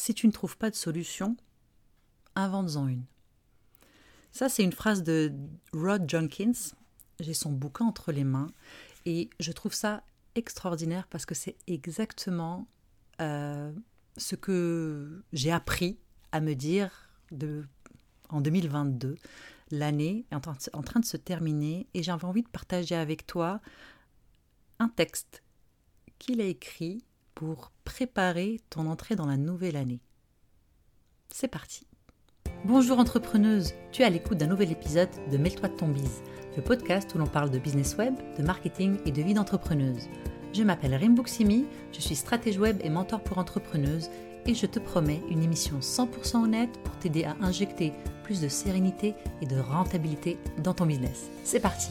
si tu ne trouves pas de solution, invente-en une. Ça, c'est une phrase de Rod Jenkins. J'ai son bouquin entre les mains et je trouve ça extraordinaire parce que c'est exactement euh, ce que j'ai appris à me dire en 2022. L'année est en train de se terminer et j'avais envie de partager avec toi un texte qu'il a écrit pour préparer ton entrée dans la nouvelle année. C'est parti. Bonjour entrepreneuse, tu es à l'écoute d'un nouvel épisode de Mêle-toi de ton bise, le podcast où l'on parle de business web, de marketing et de vie d'entrepreneuse. Je m'appelle Rimbuksimi, je suis stratège web et mentor pour entrepreneuses et je te promets une émission 100% honnête pour t'aider à injecter plus de sérénité et de rentabilité dans ton business. C'est parti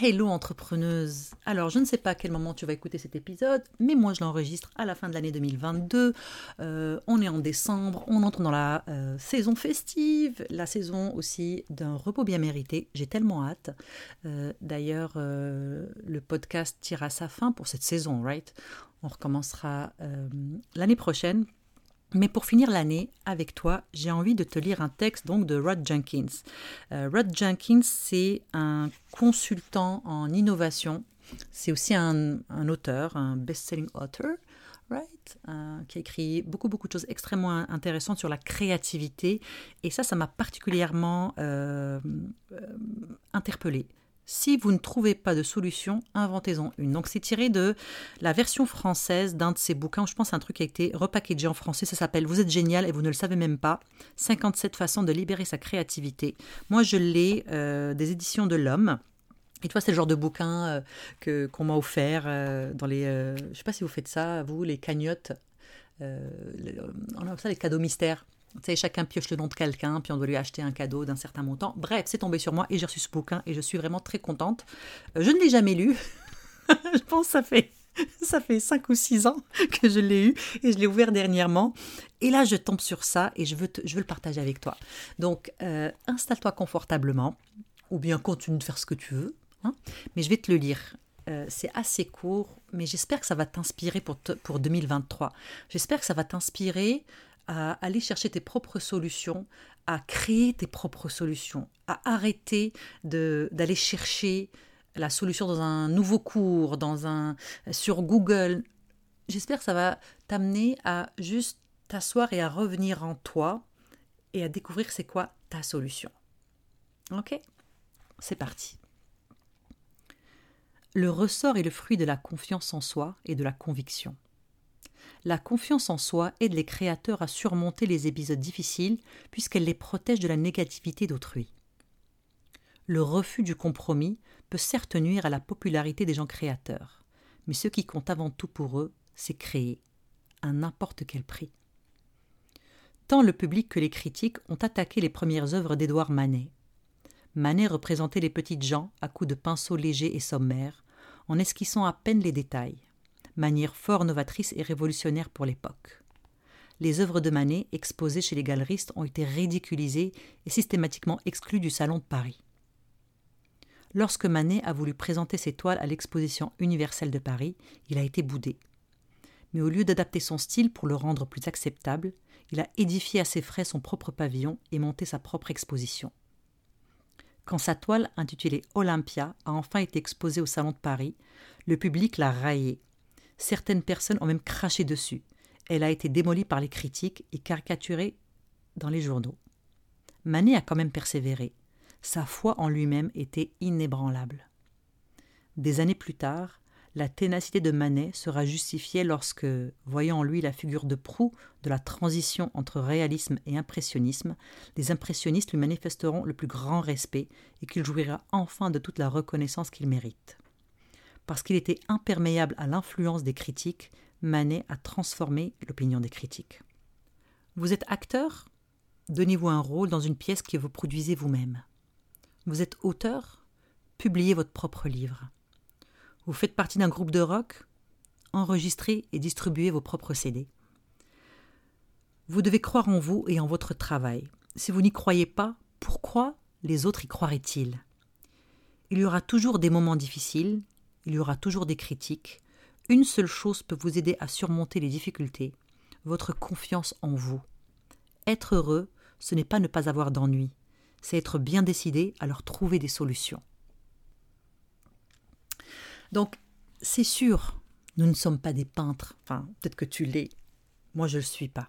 Hello entrepreneuse Alors je ne sais pas à quel moment tu vas écouter cet épisode, mais moi je l'enregistre à la fin de l'année 2022. Euh, on est en décembre, on entre dans la euh, saison festive, la saison aussi d'un repos bien mérité. J'ai tellement hâte. Euh, d'ailleurs, le podcast tire sa fin pour cette saison, right? On recommencera l'année prochaine mais pour finir l'année avec toi, j'ai envie de te lire un texte donc de Rod Jenkins. Euh, Rod Jenkins, c'est un consultant en innovation. C'est aussi un, auteur, un best-selling author, right? Euh, qui a écrit beaucoup beaucoup de choses extrêmement intéressantes sur la créativité. Et ça, ça m'a particulièrement euh, interpellée. Si vous ne trouvez pas de solution, inventez-en une. Donc c'est tiré de la version française d'un de ces bouquins. Je pense un truc qui a été repackagé en français. Ça s'appelle Vous êtes génial et vous ne le savez même pas. 57 façons de libérer sa créativité. Moi je l'ai euh, des éditions de l'Homme. Et toi, c'est le genre de bouquin euh, que qu'on m'a offert euh, dans les. je sais pas si vous faites ça, vous, les cagnottes. on a ça les cadeaux mystères. Sais, chacun pioche le nom de quelqu'un, puis on doit lui acheter un cadeau d'un certain montant. Bref, c'est tombé sur moi et j'ai reçu ce bouquin et je suis vraiment très contente. Euh, je ne l'ai jamais lu. je pense que ça fait, ça fait 5 ou 6 ans que je l'ai eu et je l'ai ouvert dernièrement. Et là, je tombe sur ça et je veux, je veux le partager avec toi. Donc, euh, installe-toi confortablement ou bien continue de faire ce que tu veux. Hein. mais je vais te le lire. Euh, c'est assez court, mais j'espère que ça va t'inspirer pour, pour 2023. J'espère que ça va t'inspirer à aller chercher tes propres solutions, à créer tes propres solutions, à arrêter d'aller chercher la solution dans un nouveau cours, dans un sur Google. J'espère que ça va t'amener à juste t'asseoir et à revenir en toi et à découvrir c'est quoi ta solution. OK? C'est parti. Le ressort est le fruit de la confiance en soi et de la conviction. La confiance en soi aide les créateurs à surmonter les épisodes difficiles puisqu'elle les protège de la négativité d'autrui. Le refus du compromis peut certes nuire à la popularité des gens créateurs, mais ce qui compte avant tout pour eux, c'est créer, à n'importe quel prix. Tant le public que les critiques ont attaqué les premières œuvres d'Édouard Manet. Manet représentait les petites gens à coups de pinceau léger et sommaire, en esquissant à peine les détails manière fort novatrice et révolutionnaire pour l'époque. Les œuvres de Manet exposées chez les galeristes ont été ridiculisées et systématiquement exclues du Salon de Paris. Lorsque Manet a voulu présenter ses toiles à l'exposition universelle de Paris, il a été boudé. Mais au lieu d'adapter son style pour le rendre plus acceptable, il a édifié à ses frais son propre pavillon et monté sa propre exposition. Quand sa toile, intitulée Olympia, a enfin été exposée au Salon de Paris, le public l'a raillée Certaines personnes ont même craché dessus. Elle a été démolie par les critiques et caricaturée dans les journaux. Manet a quand même persévéré. Sa foi en lui-même était inébranlable. Des années plus tard, la ténacité de Manet sera justifiée lorsque, voyant en lui la figure de proue de la transition entre réalisme et impressionnisme, les impressionnistes lui manifesteront le plus grand respect et qu'il jouira enfin de toute la reconnaissance qu'il mérite. Parce qu'il était imperméable à l'influence des critiques, Manet a transformé l'opinion des critiques. Vous êtes acteur? Donnez-vous un rôle dans une pièce que vous produisez vous-même. Vous êtes auteur? Publiez votre propre livre. Vous faites partie d'un groupe de rock? Enregistrez et distribuez vos propres CD. Vous devez croire en vous et en votre travail. Si vous n'y croyez pas, pourquoi les autres y croiraient-ils? Il y aura toujours des moments difficiles, il y aura toujours des critiques. Une seule chose peut vous aider à surmonter les difficultés. votre confiance en vous. Être heureux, ce n'est pas ne pas avoir d'ennui, c'est être bien décidé à leur trouver des solutions. Donc, c'est sûr, nous ne sommes pas des peintres, enfin, peut-être que tu l'es, moi je ne le suis pas.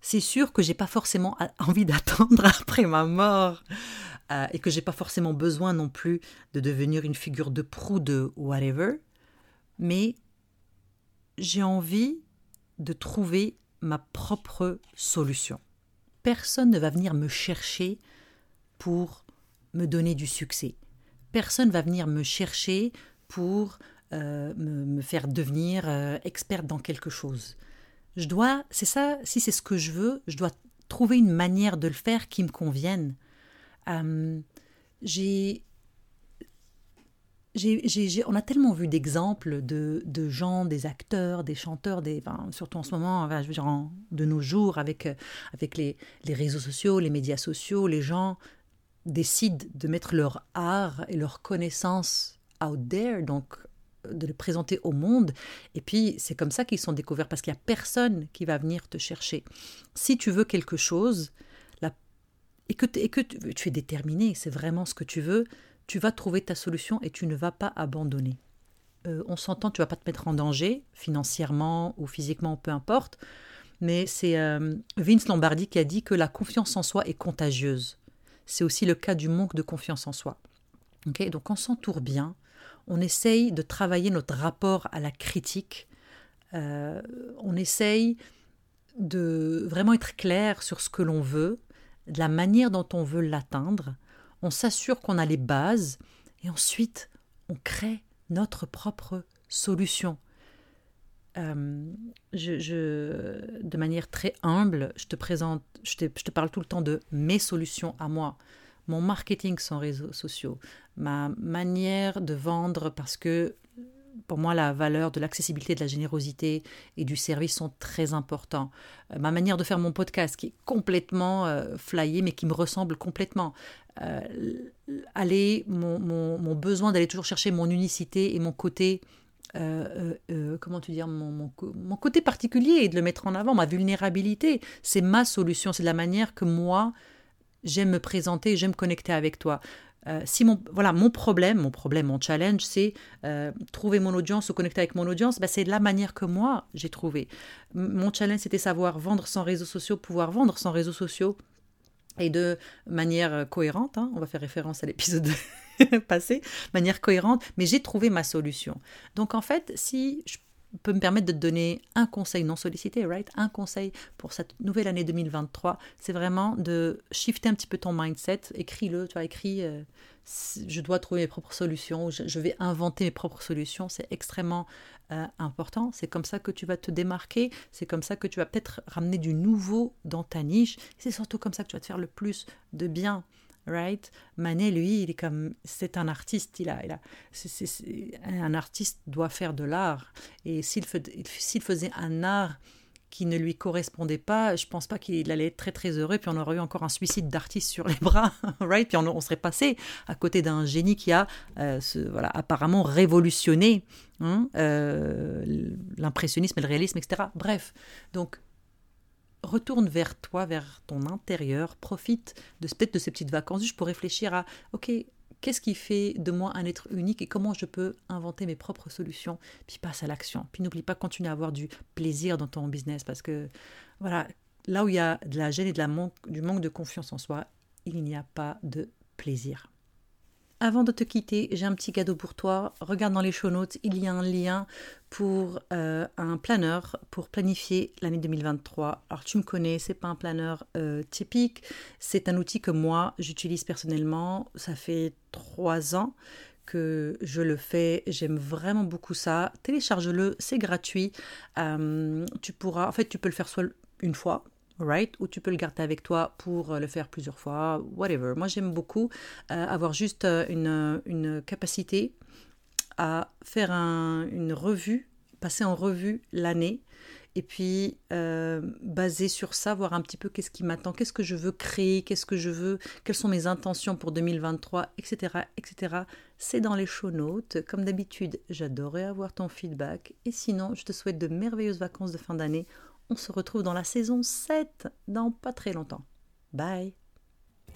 C'est sûr que j'ai pas forcément envie d'attendre après ma mort euh, et que j'ai pas forcément besoin non plus de devenir une figure de proue de whatever, mais j'ai envie de trouver ma propre solution. Personne ne va venir me chercher pour me donner du succès. Personne va venir me chercher pour euh, me, faire devenir euh, experte dans quelque chose. Je dois, c'est ça, si c'est ce que je veux, je dois trouver une manière de le faire qui me convienne. Euh, on a tellement vu d'exemples de, gens, des acteurs, des chanteurs, des, surtout en ce moment, de nos jours, avec, avec les, les, réseaux sociaux, les médias sociaux, les gens décident de mettre leur art et leur connaissance out there, donc de le présenter au monde. Et puis, c'est comme ça qu'ils sont découverts, parce qu'il n'y a personne qui va venir te chercher. Si tu veux quelque chose, et que, tu es déterminé, c'est vraiment ce que tu veux, tu vas trouver ta solution et tu ne vas pas abandonner. Euh, on s'entend, tu vas pas te mettre en danger, financièrement ou physiquement, peu importe, mais c'est euh, Vince Lombardi qui a dit que la confiance en soi est contagieuse. C'est aussi le cas du manque de confiance en soi. Donc on s'entoure bien, on essaye de travailler notre rapport à la critique, euh, on essaye de vraiment être clair sur ce que l'on veut, de la manière dont on veut l'atteindre, on s'assure qu'on a les bases et ensuite on crée notre propre solution. Euh, de manière très humble, je te présente, je te, je te, parle tout le temps de mes solutions à moi, mon marketing sans réseaux sociaux, ma manière de vendre parce que pour moi, la valeur de l'accessibilité, de la générosité et du service sont très importants. Euh, ma manière de faire mon podcast, qui est complètement euh, flyé, mais qui me ressemble complètement. Euh, aller, mon, besoin d'aller toujours chercher mon unicité et mon côté comment tu dire, mon, côté particulier et de le mettre en avant, ma vulnérabilité, c'est ma solution, c'est la manière que moi j'aime me présenter, j'aime connecter avec toi. Euh, si mon, voilà, mon problème, mon problème, mon challenge, c'est euh, trouver mon audience ou connecter avec mon audience, bah, c'est la manière que moi j'ai trouvé. Mon challenge, c'était savoir vendre sans réseaux sociaux, pouvoir vendre sans réseaux sociaux et de manière euh, cohérente. Hein, on va faire référence à l'épisode passé, manière cohérente, mais j'ai trouvé ma solution. Donc en fait, si je peut me permettre de te donner un conseil non sollicité, right? Un conseil pour cette nouvelle année 2023, c'est vraiment de shifter un petit peu ton mindset. Écris-le, tu vois, écris euh, je dois trouver mes propres solutions, je, vais inventer mes propres solutions. C'est extrêmement euh, important. C'est comme ça que tu vas te démarquer. C'est comme ça que tu vas peut-être ramener du nouveau dans ta niche. C'est surtout comme ça que tu vas te faire le plus de bien right? Manet, lui, il est comme, c'est un artiste, il a, il a, un artiste doit faire de l'art, et s'il faisait un art qui ne lui correspondait pas, je pense pas qu'il allait être très très heureux, puis on aurait eu encore un suicide d'artiste sur les bras, right? Puis on, serait passé à côté d'un génie qui a, euh, voilà, apparemment révolutionné hein, euh, l'impressionnisme et le réalisme, etc. Bref, donc retourne vers toi, vers ton intérieur, profite de peut-être de ces petites vacances juste pour réfléchir à ok, qu'est-ce qui fait de moi un être unique et comment je peux inventer mes propres solutions, puis passe à l'action. Puis n'oublie pas continuer à avoir du plaisir dans ton business parce que voilà, là où il y a de la gêne et du manque de confiance en soi, il n'y a pas de plaisir. Avant de te quitter, j'ai un petit cadeau pour toi. Regarde dans les show notes, il y a un lien pour euh, un planeur pour planifier l'année 2023. Alors tu me connais, c'est pas un planeur euh, typique, c'est un outil que moi j'utilise personnellement. Ça fait trois ans que je le fais, j'aime vraiment beaucoup ça. Télécharge-le, c'est gratuit. Euh, tu pourras, en fait, tu peux le faire soit une fois, right? Ou tu peux le garder avec toi pour euh, le faire plusieurs fois, whatever. Moi, j'aime beaucoup euh, avoir juste euh, une, une, capacité à faire une revue, passer en revue l'année, et puis baser sur ça, voir un petit peu qu'est-ce qui m'attend, qu'est-ce que je veux créer, qu'est-ce que je veux, quelles sont mes intentions pour 2023, etc., etc. C'est dans les show notes. Comme d'habitude, j'adorerais avoir ton feedback. Et sinon, je te souhaite de merveilleuses vacances de fin d'année On se retrouve dans la saison 7 dans pas très longtemps. Bye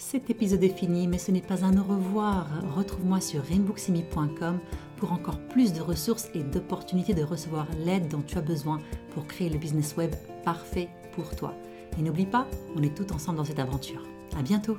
cet épisode est fini, mais ce n'est pas un au revoir. Retrouve-moi sur rainbooksimi.com pour encore plus de ressources et d'opportunités de recevoir l'aide dont tu as besoin pour créer le business web parfait pour toi. Et n'oublie pas, on est tous ensemble dans cette aventure. À bientôt!